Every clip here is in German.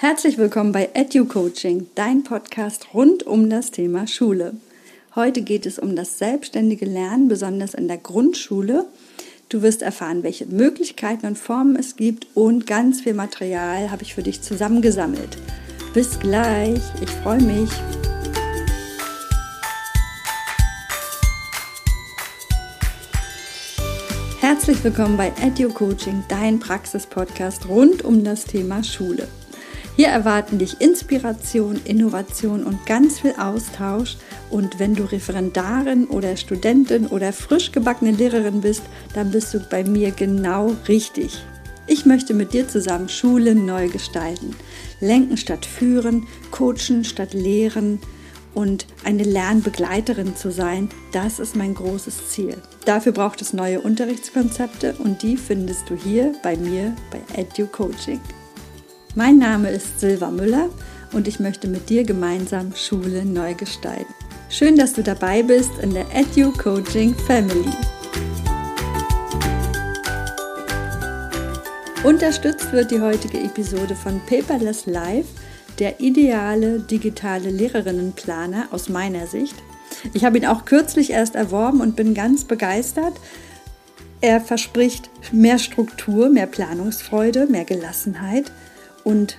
Herzlich willkommen bei EduCoaching, dein Podcast rund um das Thema Schule. Heute geht es um das selbstständige Lernen, besonders in der Grundschule. Du wirst erfahren, welche Möglichkeiten und Formen es gibt und ganz viel Material habe ich für dich zusammengesammelt. Bis gleich, ich freue mich. Herzlich willkommen bei EduCoaching, dein Praxis-Podcast rund um das Thema Schule. Hier erwarten dich Inspiration, Innovation und ganz viel Austausch. Und wenn du Referendarin oder Studentin oder frisch gebackene Lehrerin bist, dann bist du bei mir genau richtig. Ich möchte mit dir zusammen Schulen neu gestalten. Lenken statt führen, coachen statt lehren und eine Lernbegleiterin zu sein, das ist mein großes Ziel. Dafür braucht es neue Unterrichtskonzepte und die findest du hier bei mir bei Edu Coaching. Mein Name ist Silva Müller und ich möchte mit dir gemeinsam Schule neu gestalten. Schön, dass du dabei bist in der Edu Coaching Family. Unterstützt wird die heutige Episode von Paperless Live, der ideale digitale Lehrerinnenplaner aus meiner Sicht. Ich habe ihn auch kürzlich erst erworben und bin ganz begeistert. Er verspricht mehr Struktur, mehr Planungsfreude, mehr Gelassenheit und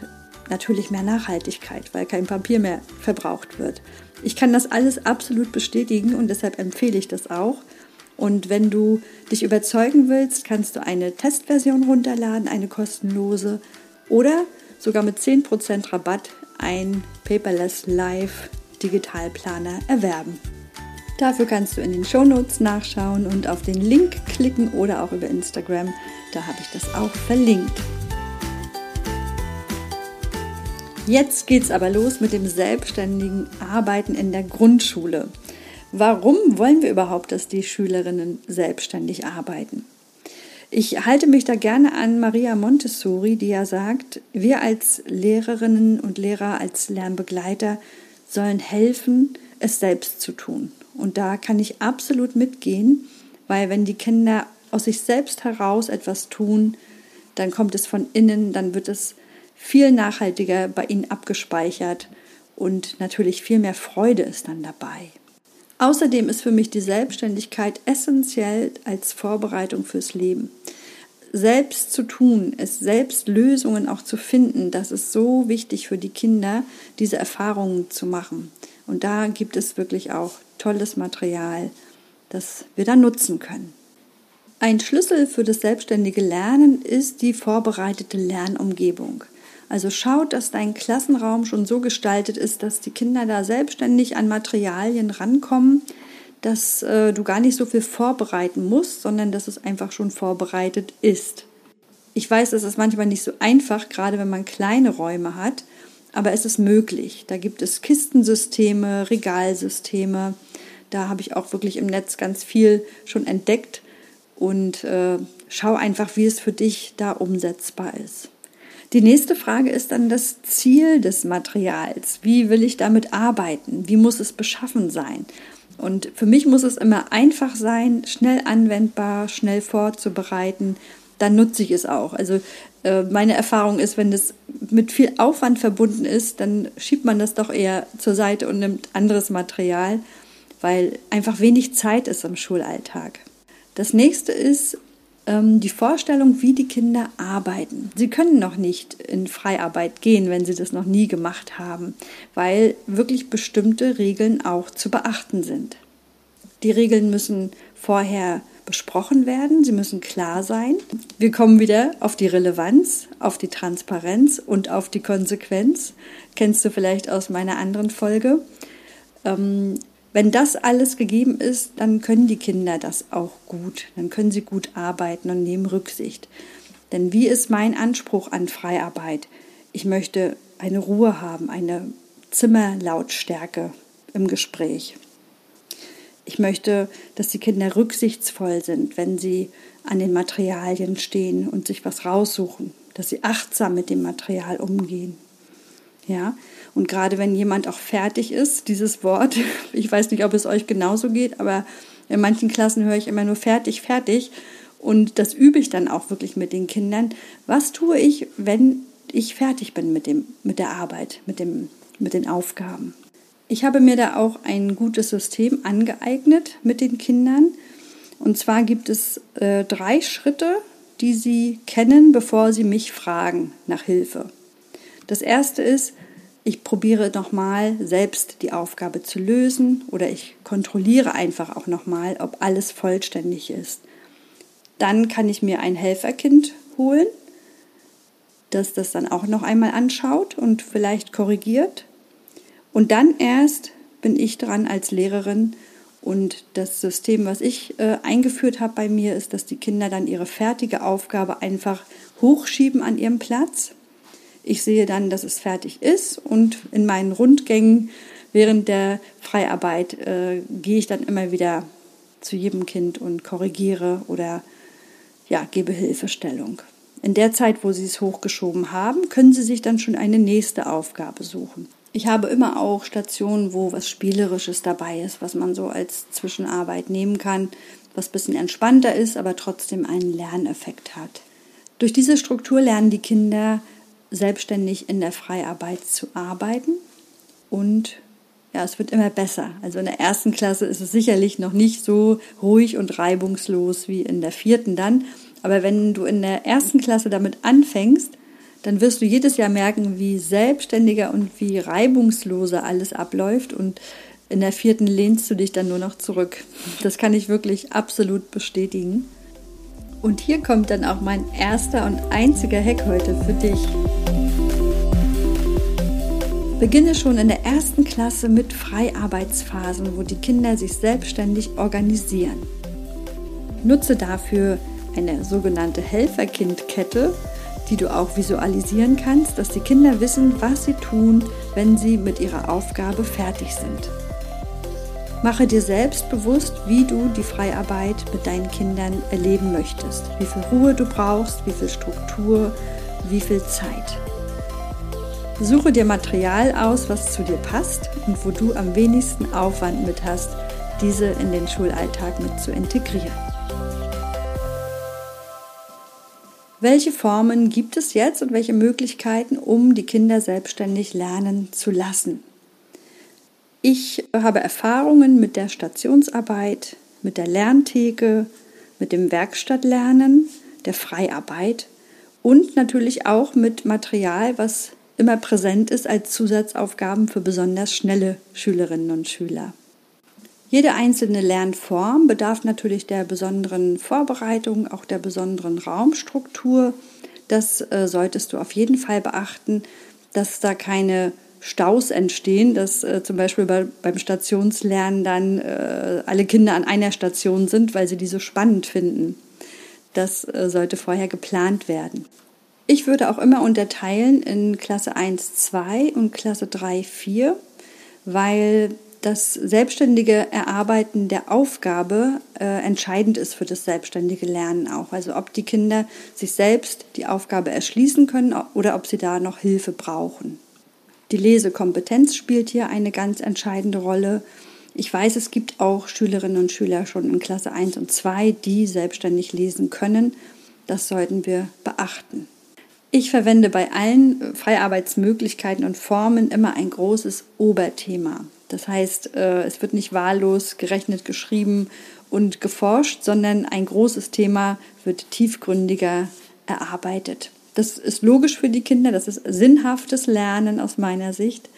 natürlich mehr Nachhaltigkeit, weil kein Papier mehr verbraucht wird. Ich kann das alles absolut bestätigen und deshalb empfehle ich das auch. Und wenn du dich überzeugen willst, kannst du eine Testversion runterladen, eine kostenlose oder sogar mit 10% Rabatt ein Paperless Live Digitalplaner erwerben. Dafür kannst du in den Shownotes nachschauen und auf den Link klicken oder auch über Instagram. Da habe ich das auch verlinkt. Jetzt geht's aber los mit dem selbstständigen Arbeiten in der Grundschule. Warum wollen wir überhaupt, dass die Schülerinnen selbstständig arbeiten? Ich halte mich da gerne an Maria Montessori, die ja sagt, wir als Lehrerinnen und Lehrer, als Lernbegleiter sollen helfen, es selbst zu tun. Und da kann ich absolut mitgehen, weil wenn die Kinder aus sich selbst heraus etwas tun, dann kommt es von innen, dann wird es viel nachhaltiger bei ihnen abgespeichert und natürlich viel mehr Freude ist dann dabei. Außerdem ist für mich die Selbstständigkeit essentiell als Vorbereitung fürs Leben. Selbst zu tun, es selbst Lösungen auch zu finden, das ist so wichtig für die Kinder, diese Erfahrungen zu machen. Und da gibt es wirklich auch tolles Material, das wir dann nutzen können. Ein Schlüssel für das selbstständige Lernen ist die vorbereitete Lernumgebung. Also schaut, dass dein Klassenraum schon so gestaltet ist, dass die Kinder da selbstständig an Materialien rankommen, dass äh, du gar nicht so viel vorbereiten musst, sondern dass es einfach schon vorbereitet ist. Ich weiß, es ist manchmal nicht so einfach, gerade wenn man kleine Räume hat, aber es ist möglich. Da gibt es Kistensysteme, Regalsysteme. Da habe ich auch wirklich im Netz ganz viel schon entdeckt und äh, schau einfach, wie es für dich da umsetzbar ist. Die nächste Frage ist dann das Ziel des Materials. Wie will ich damit arbeiten? Wie muss es beschaffen sein? Und für mich muss es immer einfach sein, schnell anwendbar, schnell vorzubereiten. Dann nutze ich es auch. Also äh, meine Erfahrung ist, wenn das mit viel Aufwand verbunden ist, dann schiebt man das doch eher zur Seite und nimmt anderes Material, weil einfach wenig Zeit ist im Schulalltag. Das nächste ist, ähm, die Vorstellung, wie die Kinder arbeiten. Sie können noch nicht in Freiarbeit gehen, wenn sie das noch nie gemacht haben, weil wirklich bestimmte Regeln auch zu beachten sind. Die Regeln müssen vorher besprochen werden, sie müssen klar sein. Wir kommen wieder auf die Relevanz, auf die Transparenz und auf die Konsequenz. Kennst du vielleicht aus meiner anderen Folge. Ähm, wenn das alles gegeben ist, dann können die Kinder das auch gut. Dann können sie gut arbeiten und nehmen Rücksicht. Denn wie ist mein Anspruch an Freiarbeit? Ich möchte eine Ruhe haben, eine Zimmerlautstärke im Gespräch. Ich möchte, dass die Kinder rücksichtsvoll sind, wenn sie an den Materialien stehen und sich was raussuchen, dass sie achtsam mit dem Material umgehen. Ja, und gerade wenn jemand auch fertig ist, dieses Wort, ich weiß nicht, ob es euch genauso geht, aber in manchen Klassen höre ich immer nur fertig, fertig. Und das übe ich dann auch wirklich mit den Kindern. Was tue ich, wenn ich fertig bin mit, dem, mit der Arbeit, mit, dem, mit den Aufgaben. Ich habe mir da auch ein gutes System angeeignet mit den Kindern. Und zwar gibt es äh, drei Schritte, die sie kennen, bevor sie mich fragen nach Hilfe. Das erste ist, ich probiere nochmal selbst die Aufgabe zu lösen oder ich kontrolliere einfach auch nochmal, ob alles vollständig ist. Dann kann ich mir ein Helferkind holen, das das dann auch noch einmal anschaut und vielleicht korrigiert. Und dann erst bin ich dran als Lehrerin und das System, was ich äh, eingeführt habe bei mir, ist, dass die Kinder dann ihre fertige Aufgabe einfach hochschieben an ihrem Platz. Ich sehe dann, dass es fertig ist und in meinen Rundgängen während der Freiarbeit äh, gehe ich dann immer wieder zu jedem Kind und korrigiere oder ja, gebe Hilfestellung. In der Zeit, wo Sie es hochgeschoben haben, können Sie sich dann schon eine nächste Aufgabe suchen. Ich habe immer auch Stationen, wo was Spielerisches dabei ist, was man so als Zwischenarbeit nehmen kann, was ein bisschen entspannter ist, aber trotzdem einen Lerneffekt hat. Durch diese Struktur lernen die Kinder selbstständig in der Freiarbeit zu arbeiten und ja, es wird immer besser. Also in der ersten Klasse ist es sicherlich noch nicht so ruhig und reibungslos wie in der vierten dann, aber wenn du in der ersten Klasse damit anfängst, dann wirst du jedes Jahr merken, wie selbstständiger und wie reibungsloser alles abläuft und in der vierten lehnst du dich dann nur noch zurück. Das kann ich wirklich absolut bestätigen. Und hier kommt dann auch mein erster und einziger Hack heute für dich. Beginne schon in der ersten Klasse mit Freiarbeitsphasen, wo die Kinder sich selbstständig organisieren. Nutze dafür eine sogenannte Helferkindkette, die du auch visualisieren kannst, dass die Kinder wissen, was sie tun, wenn sie mit ihrer Aufgabe fertig sind. Mache dir selbst bewusst, wie du die Freiarbeit mit deinen Kindern erleben möchtest, wie viel Ruhe du brauchst, wie viel Struktur, wie viel Zeit. Suche dir Material aus, was zu dir passt und wo du am wenigsten Aufwand mit hast, diese in den Schulalltag mit zu integrieren. Welche Formen gibt es jetzt und welche Möglichkeiten, um die Kinder selbstständig lernen zu lassen? Ich habe Erfahrungen mit der Stationsarbeit, mit der Lerntheke, mit dem Werkstattlernen, der Freiarbeit und natürlich auch mit Material, was immer präsent ist als Zusatzaufgaben für besonders schnelle Schülerinnen und Schüler. Jede einzelne Lernform bedarf natürlich der besonderen Vorbereitung, auch der besonderen Raumstruktur. Das äh, solltest du auf jeden Fall beachten, dass da keine Staus entstehen, dass äh, zum Beispiel bei, beim Stationslernen dann äh, alle Kinder an einer Station sind, weil sie die so spannend finden. Das äh, sollte vorher geplant werden. Ich würde auch immer unterteilen in Klasse 1, 2 und Klasse 3, 4, weil das selbstständige Erarbeiten der Aufgabe äh, entscheidend ist für das selbstständige Lernen auch. Also ob die Kinder sich selbst die Aufgabe erschließen können oder ob sie da noch Hilfe brauchen. Die Lesekompetenz spielt hier eine ganz entscheidende Rolle. Ich weiß, es gibt auch Schülerinnen und Schüler schon in Klasse 1 und 2, die selbstständig lesen können. Das sollten wir beachten. Ich verwende bei allen Freiarbeitsmöglichkeiten und Formen immer ein großes Oberthema. Das heißt, äh, es wird nicht wahllos gerechnet, geschrieben und geforscht, sondern ein großes Thema wird tiefgründiger erarbeitet. Das ist logisch für die Kinder, das ist sinnhaftes Lernen aus meiner Sicht.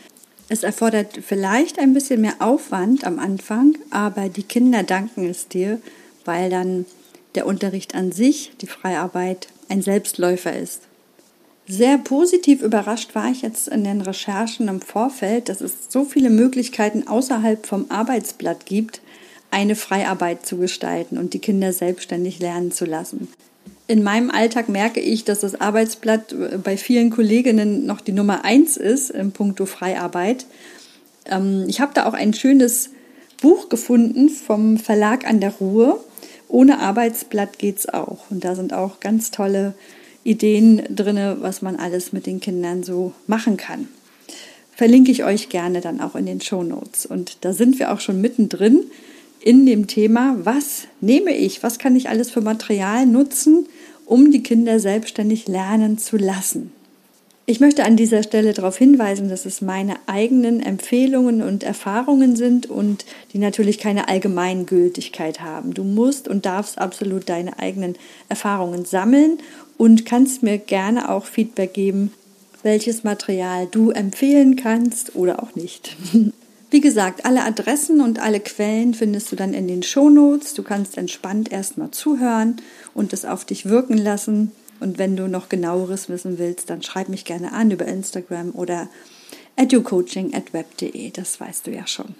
Es erfordert vielleicht ein bisschen mehr Aufwand am Anfang, aber die Kinder danken es dir, weil dann der Unterricht an sich, die Freiarbeit, ein Selbstläufer ist. Sehr positiv überrascht war ich jetzt in den Recherchen im Vorfeld, dass es so viele Möglichkeiten außerhalb vom Arbeitsblatt gibt, eine Freiarbeit zu gestalten und die Kinder selbstständig lernen zu lassen. In meinem Alltag merke ich, dass das Arbeitsblatt bei vielen Kolleginnen noch die Nummer eins ist im Punkto Freiarbeit. Ähm, ich habe da auch ein schönes Buch gefunden vom Verlag an der Ruhe. Ohne Arbeitsblatt geht's auch. Und da sind auch ganz tolle Ideen drin, was man alles mit den Kindern so machen kann. Verlinke ich euch gerne dann auch in den Show Notes. Und da sind wir auch schon mittendrin in dem Thema, was nehme ich, was kann ich alles für Material nutzen, um die Kinder selbstständig lernen zu lassen. Ich möchte an dieser Stelle darauf hinweisen, dass es meine eigenen Empfehlungen und Erfahrungen sind und die natürlich keine Allgemeingültigkeit haben. Du musst und darfst absolut deine eigenen Erfahrungen sammeln und kannst mir gerne auch Feedback geben, welches Material du empfehlen kannst oder auch nicht. Wie gesagt, alle Adressen und alle Quellen findest du dann in den Shownotes. Du kannst entspannt erstmal zuhören und es auf dich wirken lassen. Und wenn du noch genaueres wissen willst, dann schreib mich gerne an über Instagram oder educoaching@web.de. Das weißt du ja schon.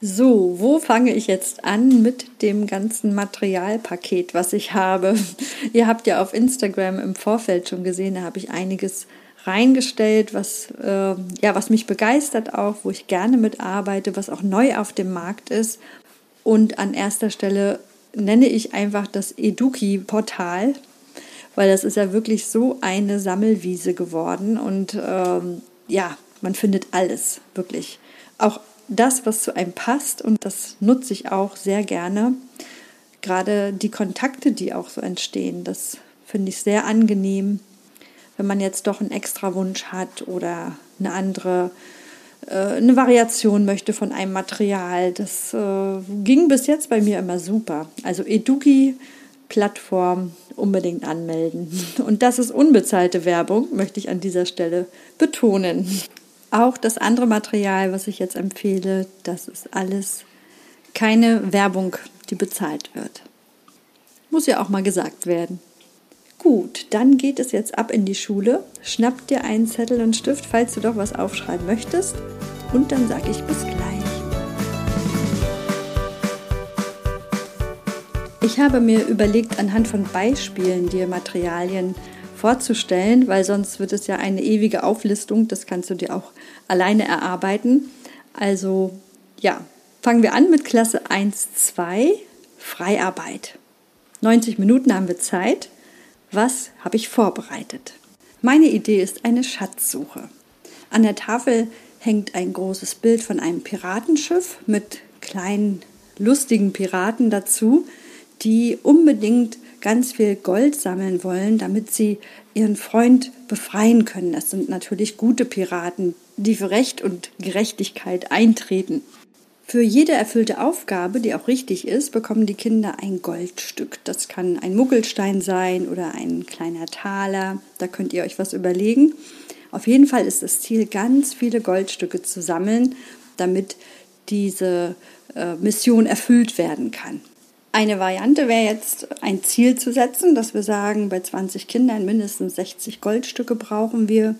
So, wo fange ich jetzt an mit dem ganzen Materialpaket, was ich habe? Ihr habt ja auf Instagram im Vorfeld schon gesehen, da habe ich einiges reingestellt, was, äh, ja, was mich begeistert auch, wo ich gerne mitarbeite, was auch neu auf dem Markt ist. Und an erster Stelle nenne ich einfach das Eduki-Portal, weil das ist ja wirklich so eine Sammelwiese geworden. Und ähm, ja, man findet alles, wirklich. Auch das, was zu einem passt und das nutze ich auch sehr gerne. Gerade die Kontakte, die auch so entstehen, das finde ich sehr angenehm wenn man jetzt doch einen extra Wunsch hat oder eine andere eine Variation möchte von einem Material. Das äh, ging bis jetzt bei mir immer super. Also Eduki Plattform unbedingt anmelden. Und das ist unbezahlte Werbung, möchte ich an dieser Stelle betonen. Auch das andere Material, was ich jetzt empfehle, das ist alles keine Werbung, die bezahlt wird. Muss ja auch mal gesagt werden. Gut, dann geht es jetzt ab in die Schule. Schnapp dir einen Zettel und Stift, falls du doch was aufschreiben möchtest. Und dann sage ich bis gleich. Ich habe mir überlegt, anhand von Beispielen dir Materialien vorzustellen, weil sonst wird es ja eine ewige Auflistung. Das kannst du dir auch alleine erarbeiten. Also ja, fangen wir an mit Klasse 1, 2, Freiarbeit. 90 Minuten haben wir Zeit. Was habe ich vorbereitet? Meine Idee ist eine Schatzsuche. An der Tafel hängt ein großes Bild von einem Piratenschiff mit kleinen lustigen Piraten dazu, die unbedingt ganz viel Gold sammeln wollen, damit sie ihren Freund befreien können. Das sind natürlich gute Piraten, die für Recht und Gerechtigkeit eintreten. Für jede erfüllte Aufgabe, die auch richtig ist, bekommen die Kinder ein Goldstück. Das kann ein Muckelstein sein oder ein kleiner Taler. Da könnt ihr euch was überlegen. Auf jeden Fall ist das Ziel, ganz viele Goldstücke zu sammeln, damit diese äh, Mission erfüllt werden kann. Eine Variante wäre jetzt ein Ziel zu setzen, dass wir sagen, bei 20 Kindern mindestens 60 Goldstücke brauchen wir.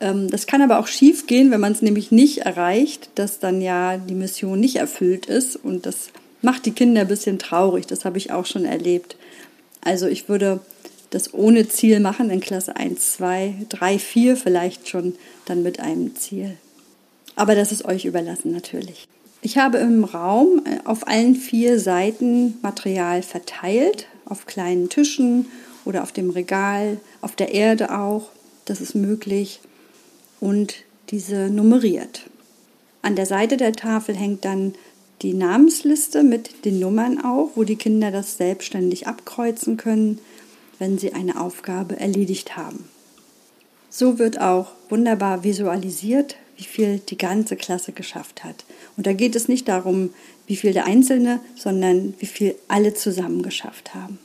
Ähm, das kann aber auch schief gehen, wenn man es nämlich nicht erreicht, dass dann ja die Mission nicht erfüllt ist und das macht die Kinder ein bisschen traurig. Das habe ich auch schon erlebt. Also ich würde das ohne Ziel machen in Klasse 1, 2, 3, 4 vielleicht schon dann mit einem Ziel. Aber das ist euch überlassen natürlich. Ich habe im Raum äh, auf allen vier Seiten Material verteilt, auf kleinen Tischen oder auf dem Regal, auf der Erde auch. Das ist möglich und diese nummeriert. An der Seite der Tafel hängt dann die Namensliste mit den Nummern auf, wo die Kinder das selbstständig abkreuzen können, wenn sie eine Aufgabe erledigt haben. So wird auch wunderbar visualisiert, wie viel die ganze Klasse geschafft hat. Und da geht es nicht darum, wie viel der Einzelne, sondern wie viel alle zusammen geschafft haben.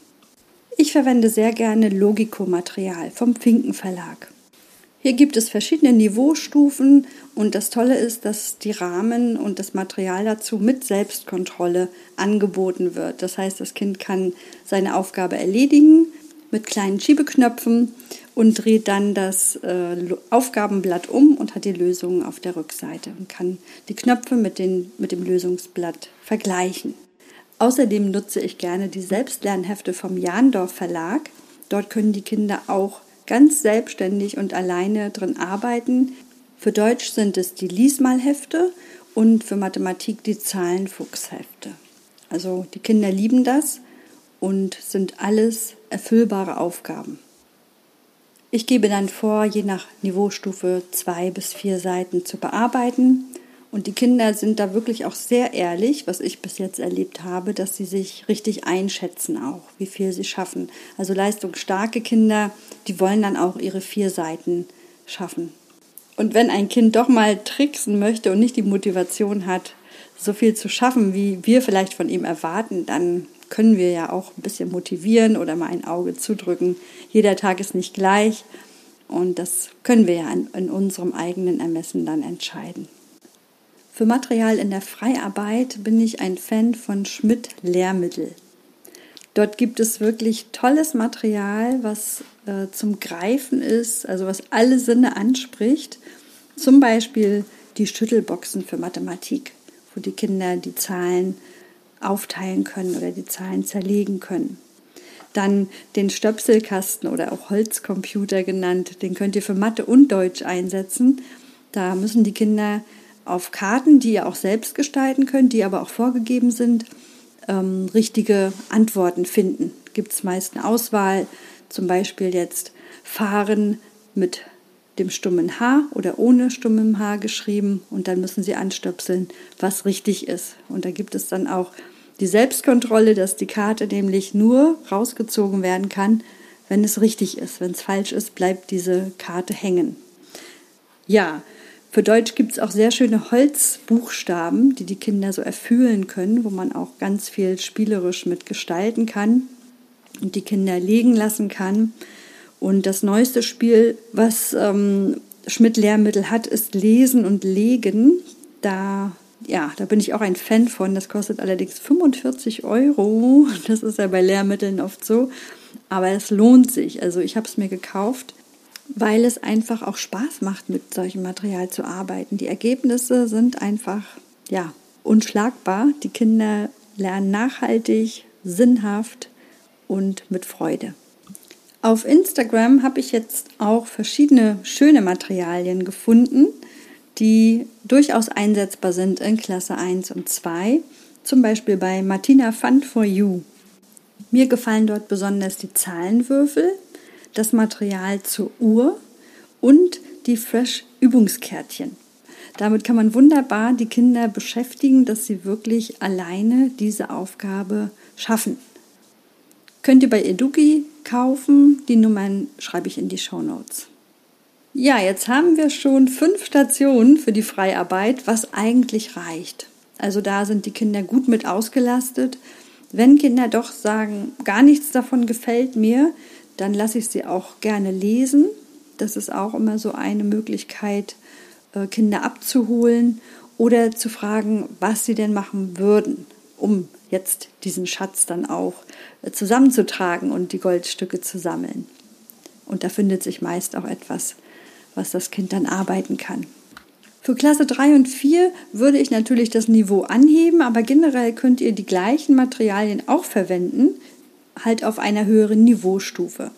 Ich verwende sehr gerne Logikomaterial vom Finken Verlag. Hier gibt es verschiedene Niveaustufen und das Tolle ist, dass die Rahmen und das Material dazu mit Selbstkontrolle angeboten wird. Das heißt, das Kind kann seine Aufgabe erledigen mit kleinen Schiebeknöpfen und dreht dann das äh, Aufgabenblatt um und hat die Lösung auf der Rückseite und kann die Knöpfe mit, den, mit dem Lösungsblatt vergleichen. Außerdem nutze ich gerne die Selbstlernhefte vom Jahndorf Verlag. Dort können die Kinder auch ganz selbstständig und alleine drin arbeiten. Für Deutsch sind es die Liesmalhefte und für Mathematik die Zahlenfuchshefte. Also die Kinder lieben das und sind alles erfüllbare Aufgaben. Ich gebe dann vor, je nach Niveaustufe zwei bis vier Seiten zu bearbeiten und die Kinder sind da wirklich auch sehr ehrlich, was ich bis jetzt erlebt habe, dass sie sich richtig einschätzen auch, wie viel sie schaffen. Also leistungsstarke Kinder, die wollen dann auch ihre vier Seiten schaffen. Und wenn ein Kind doch mal tricksen möchte und nicht die Motivation hat, so viel zu schaffen, wie wir vielleicht von ihm erwarten, dann können wir ja auch ein bisschen motivieren oder mal ein Auge zudrücken. Jeder Tag ist nicht gleich und das können wir ja in, in unserem eigenen Ermessen dann entscheiden. Für Material in der Freiarbeit bin ich ein Fan von Schmidt Lehrmittel. Dort gibt es wirklich tolles Material, was äh, zum Greifen ist, also was alle Sinne anspricht. Zum Beispiel die Schüttelboxen für Mathematik, wo die Kinder die Zahlen aufteilen können oder die Zahlen zerlegen können. Dann den Stöpselkasten oder auch Holzcomputer genannt, den könnt ihr für Mathe und Deutsch einsetzen. Da müssen die Kinder auf Karten, die ihr auch selbst gestalten könnt, die aber auch vorgegeben sind, ähm, richtige Antworten finden. Gibt es meist eine Auswahl, zum Beispiel jetzt fahren mit dem stummen H oder ohne stummem H geschrieben und dann müssen Sie anstöpseln, was richtig ist. Und da gibt es dann auch die Selbstkontrolle, dass die Karte nämlich nur rausgezogen werden kann, wenn es richtig ist. Wenn es falsch ist, bleibt diese Karte hängen. Ja, für Deutsch gibt es auch sehr schöne Holzbuchstaben, die die Kinder so erfüllen können, wo man auch ganz viel spielerisch mit gestalten kann und die Kinder legen lassen kann. Und das neueste Spiel, was ähm, Schmidt Lehrmittel hat, ist Lesen und Legen. Da ja, da bin ich auch ein Fan von. Das kostet allerdings 45 Euro. Das ist ja bei Lehrmitteln oft so. Aber es lohnt sich. Also ich habe es mir gekauft, weil es einfach auch Spaß macht, mit solchem Material zu arbeiten. Die Ergebnisse sind einfach, ja, unschlagbar. Die Kinder lernen nachhaltig, sinnhaft und mit Freude. Auf Instagram habe ich jetzt auch verschiedene schöne Materialien gefunden die durchaus einsetzbar sind in Klasse 1 und 2, zum Beispiel bei Martina Fun for You. Mir gefallen dort besonders die Zahlenwürfel, das Material zur Uhr und die Fresh Übungskärtchen. Damit kann man wunderbar die Kinder beschäftigen, dass sie wirklich alleine diese Aufgabe schaffen. Könnt ihr bei Eduki kaufen. Die Nummern schreibe ich in die Show Notes. Ja, jetzt haben wir schon fünf Stationen für die Freiarbeit, was eigentlich reicht. Also da sind die Kinder gut mit ausgelastet. Wenn Kinder doch sagen, gar nichts davon gefällt mir, dann lasse ich sie auch gerne lesen. Das ist auch immer so eine Möglichkeit, äh, Kinder abzuholen oder zu fragen, was sie denn machen würden, um jetzt diesen Schatz dann auch äh, zusammenzutragen und die Goldstücke zu sammeln. Und da findet sich meist auch etwas was das Kind dann arbeiten kann. Für Klasse 3 und 4 würde ich natürlich das Niveau anheben, aber generell könnt ihr die gleichen Materialien auch verwenden, halt auf einer höheren Niveaustufe.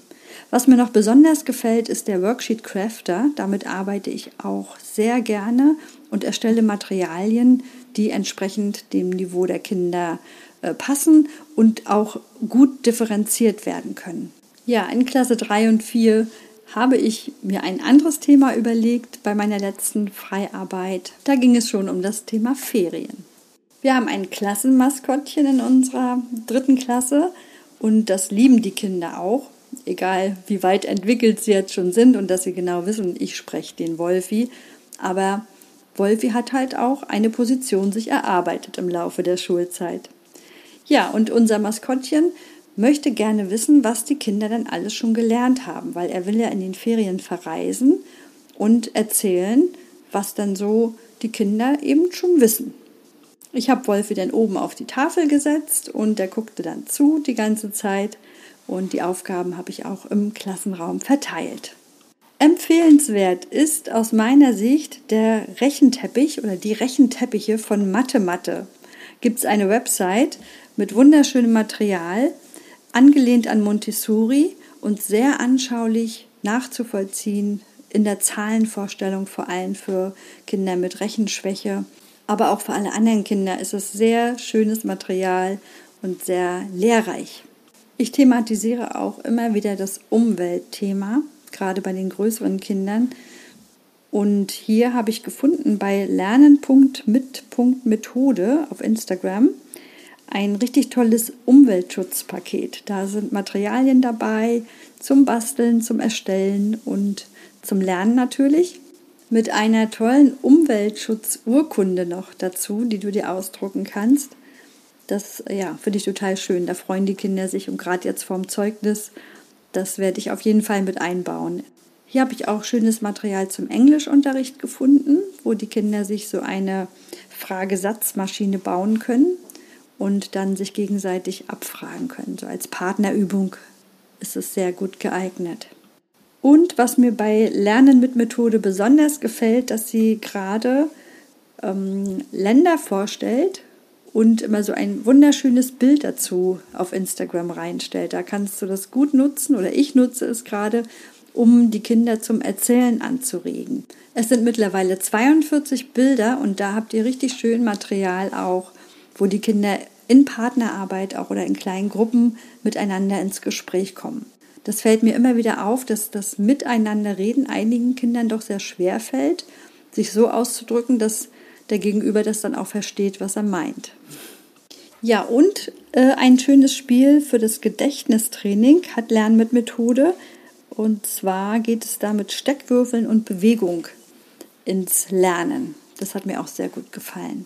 Was mir noch besonders gefällt, ist der Worksheet Crafter. Damit arbeite ich auch sehr gerne und erstelle Materialien, die entsprechend dem Niveau der Kinder äh, passen und auch gut differenziert werden können. Ja, in Klasse 3 und 4 habe ich mir ein anderes Thema überlegt bei meiner letzten Freiarbeit. Da ging es schon um das Thema Ferien. Wir haben ein Klassenmaskottchen in unserer dritten Klasse und das lieben die Kinder auch, egal wie weit entwickelt sie jetzt schon sind und dass sie genau wissen, ich spreche den Wolfi. Aber Wolfi hat halt auch eine Position sich erarbeitet im Laufe der Schulzeit. Ja, und unser Maskottchen möchte gerne wissen, was die Kinder dann alles schon gelernt haben, weil er will ja in den Ferien verreisen und erzählen, was dann so die Kinder eben schon wissen. Ich habe Wolfi dann oben auf die Tafel gesetzt und der guckte dann zu die ganze Zeit und die Aufgaben habe ich auch im Klassenraum verteilt. Empfehlenswert ist aus meiner Sicht der Rechenteppich oder die Rechenteppiche von Mathe Mathe. Gibt es eine Website mit wunderschönem Material, angelehnt an Montessori und sehr anschaulich nachzuvollziehen in der Zahlenvorstellung, vor allem für Kinder mit Rechenschwäche. Aber auch für alle anderen Kinder ist es sehr schönes Material und sehr lehrreich. Ich thematisiere auch immer wieder das Umweltthema, gerade bei den größeren Kindern. Und hier habe ich gefunden bei lernen.mit.methode auf Instagram ein richtig tolles Umweltschutzpaket. Da sind Materialien dabei zum Basteln, zum Erstellen und zum Lernen natürlich. Mit einer tollen Umweltschutzurkunde noch dazu, die du dir ausdrucken kannst. Das ja, finde ich total schön. Da freuen die Kinder sich und gerade jetzt vorm Zeugnis, das werde ich auf jeden Fall mit einbauen. Hier habe ich auch schönes Material zum Englischunterricht gefunden, wo die Kinder sich so eine Fragesatzmaschine bauen können und dann sich gegenseitig abfragen können. So als Partnerübung ist es sehr gut geeignet. Und was mir bei Lernen mit Methode besonders gefällt, dass sie gerade ähm, Länder vorstellt und immer so ein wunderschönes Bild dazu auf Instagram reinstellt. Da kannst du das gut nutzen oder ich nutze es gerade, um die Kinder zum Erzählen anzuregen. Es sind mittlerweile 42 Bilder und da habt ihr richtig schön Material auch, wo die Kinder in Partnerarbeit auch oder in kleinen Gruppen miteinander ins Gespräch kommen. Das fällt mir immer wieder auf, dass das Miteinanderreden einigen Kindern doch sehr schwer fällt, sich so auszudrücken, dass der Gegenüber das dann auch versteht, was er meint. Ja, und äh, ein schönes Spiel für das Gedächtnistraining hat Lernen mit Methode. Und zwar geht es da mit Steckwürfeln und Bewegung ins Lernen. Das hat mir auch sehr gut gefallen.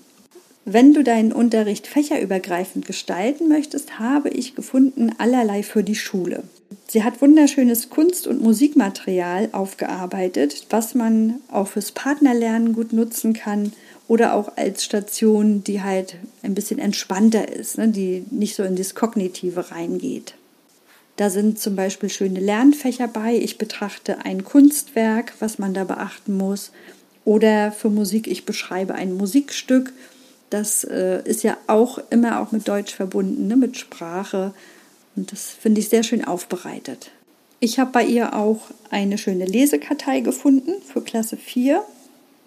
Wenn du deinen Unterricht fächerübergreifend gestalten möchtest, habe ich gefunden allerlei für die Schule. Sie hat wunderschönes Kunst- und Musikmaterial aufgearbeitet, was man auch fürs Partnerlernen gut nutzen kann oder auch als Station, die halt ein bisschen entspannter ist, ne, die nicht so in das Kognitive reingeht. Da sind zum Beispiel schöne Lernfächer bei. Ich betrachte ein Kunstwerk, was man da beachten muss. Oder für Musik, ich beschreibe ein Musikstück das äh, ist ja auch immer auch mit Deutsch verbunden, ne, mit Sprache. Und das finde ich sehr schön aufbereitet. Ich habe bei ihr auch eine schöne Lesekartei gefunden für Klasse 4.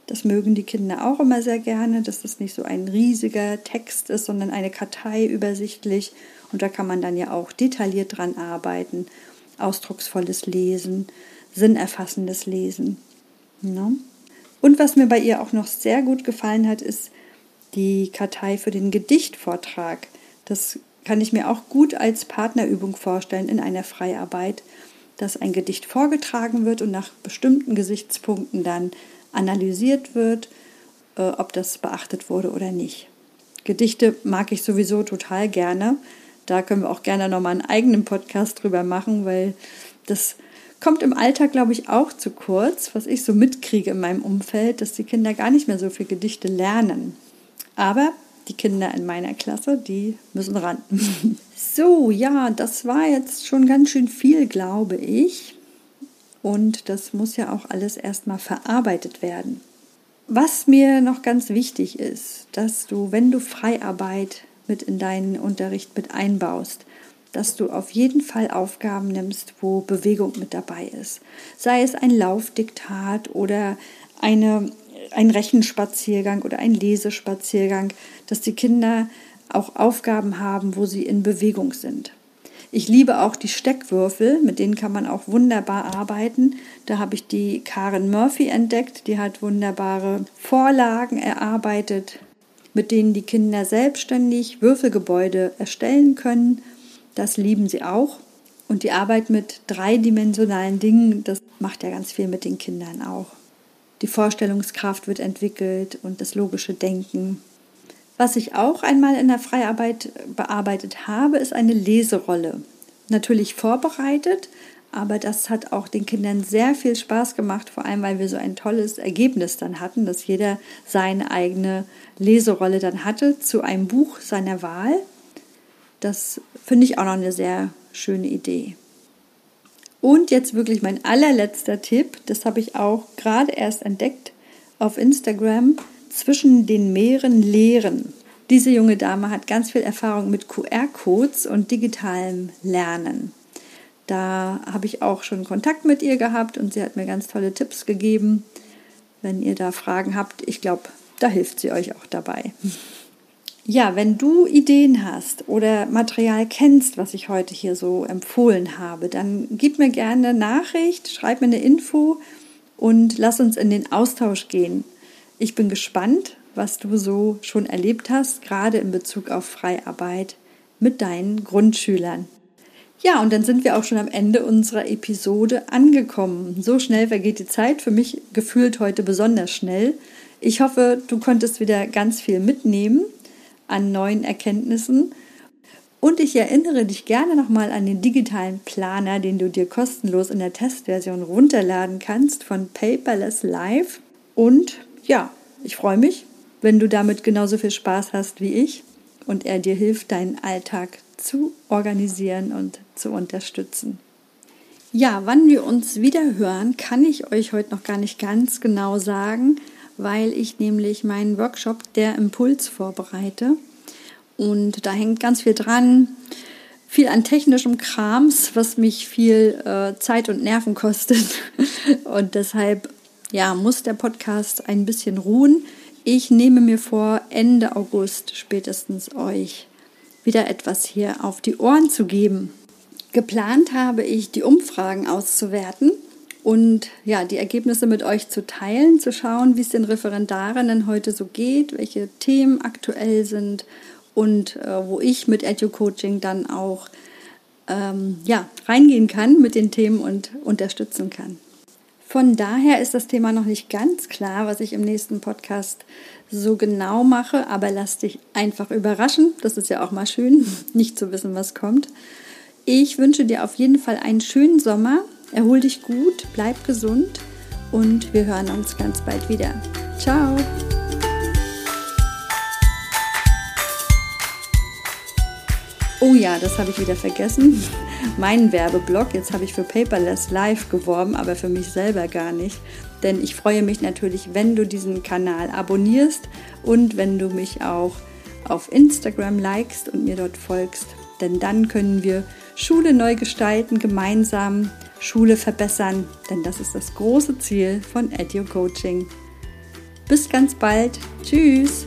Das mögen die Kinder auch immer sehr gerne, dass das nicht so ein riesiger Text ist, sondern eine Kartei übersichtlich. Und da kann man dann ja auch detailliert dran arbeiten. Ausdrucksvolles Lesen, sinnerfassendes Lesen. Ja. Ne? Und was mir bei ihr auch noch sehr gut gefallen hat, ist die Kartei für den Gedichtvortrag. Das kann ich mir auch gut als Partnerübung vorstellen in einer Freiarbeit, dass ein Gedicht vorgetragen wird und nach bestimmten Gesichtspunkten dann analysiert wird, äh, ob das beachtet wurde oder nicht. Gedichte mag ich sowieso total gerne. Da können wir auch gerne nochmal einen eigenen Podcast drüber machen, weil das kommt im Alltag, glaube ich, auch zu kurz, was ich so mitkriege in meinem Umfeld, dass die Kinder gar nicht mehr so viel Gedichte lernen. Aber die Kinder in meiner Klasse, die müssen ran. so, ja, das war jetzt schon ganz schön viel, glaube ich. Und das muss ja auch alles erstmal verarbeitet werden. Was mir noch ganz wichtig ist, dass du, wenn du Freiarbeit mit in deinen Unterricht mit einbaust, dass du auf jeden Fall Aufgaben nimmst, wo Bewegung mit dabei ist. Sei es ein Laufdiktat oder eine ein Rechenspaziergang oder ein Lesespaziergang, dass die Kinder auch Aufgaben haben, wo sie in Bewegung sind. Ich liebe auch die Steckwürfel, mit denen kann man auch wunderbar arbeiten. Da habe ich die Karen Murphy entdeckt, die hat wunderbare Vorlagen erarbeitet, mit denen die Kinder selbstständig Würfelgebäude erstellen können. Das lieben sie auch. Und die Arbeit mit dreidimensionalen Dingen, das macht ja ganz viel mit den Kindern auch. Die Vorstellungskraft wird entwickelt und das logische Denken. Was ich auch einmal in der Freiarbeit bearbeitet habe, ist eine Leserolle. Natürlich vorbereitet, aber das hat auch den Kindern sehr viel Spaß gemacht, vor allem weil wir so ein tolles Ergebnis dann hatten, dass jeder seine eigene Leserolle dann hatte zu einem Buch seiner Wahl. Das finde ich auch noch eine sehr schöne Idee. Und jetzt wirklich mein allerletzter Tipp, das habe ich auch gerade erst entdeckt auf Instagram, zwischen den Meeren lehren. Diese junge Dame hat ganz viel Erfahrung mit QR-Codes und digitalem Lernen. Da habe ich auch schon Kontakt mit ihr gehabt und sie hat mir ganz tolle Tipps gegeben. Wenn ihr da Fragen habt, ich glaube, da hilft sie euch auch dabei. Ja, wenn du Ideen hast oder Material kennst, was ich heute hier so empfohlen habe, dann gib mir gerne eine Nachricht, schreib mir eine Info und lass uns in den Austausch gehen. Ich bin gespannt, was du so schon erlebt hast, gerade in Bezug auf Freiarbeit mit deinen Grundschülern. Ja, und dann sind wir auch schon am Ende unserer Episode angekommen. So schnell vergeht die Zeit, für mich gefühlt heute besonders schnell. Ich hoffe, du konntest wieder ganz viel mitnehmen an neuen Erkenntnissen. Und ich erinnere dich gerne nochmal an den digitalen Planer, den du dir kostenlos in der Testversion runterladen kannst von Paperless Live. Und ja, ich freue mich, wenn du damit genauso viel Spaß hast wie ich und er dir hilft, deinen Alltag zu organisieren und zu unterstützen. Ja, wann wir uns wieder hören, kann ich euch heute noch gar nicht ganz genau sagen, weil ich nämlich meinen Workshop Der Impuls vorbereite. Und da hängt ganz viel dran, viel an technischem Krams, was mich viel äh, Zeit und Nerven kostet. und deshalb ja, muss der Podcast ein bisschen ruhen. Ich nehme mir vor, Ende August spätestens euch wieder etwas hier auf die Ohren zu geben. Geplant habe ich, die Umfragen auszuwerten und ja, die Ergebnisse mit euch zu teilen, zu schauen, wie es den Referendarinnen heute so geht, welche Themen aktuell sind und äh, wo ich mit Edu-Coaching dann auch ähm, ja, reingehen kann mit den Themen und unterstützen kann. Von daher ist das Thema noch nicht ganz klar, was ich im nächsten Podcast so genau mache, aber lass dich einfach überraschen. Das ist ja auch mal schön, nicht zu wissen, was kommt. Ich wünsche dir auf jeden Fall einen schönen Sommer. Erhol dich gut, bleib gesund und wir hören uns ganz bald wieder. Ciao! Oh ja, das habe ich wieder vergessen meinen Werbeblog. Jetzt habe ich für Paperless Live geworben, aber für mich selber gar nicht. Denn ich freue mich natürlich, wenn du diesen Kanal abonnierst und wenn du mich auch auf Instagram likest und mir dort folgst. Denn dann können wir Schule neu gestalten, gemeinsam Schule verbessern. Denn das ist das große Ziel von Edu Coaching. Bis ganz bald. Tschüss.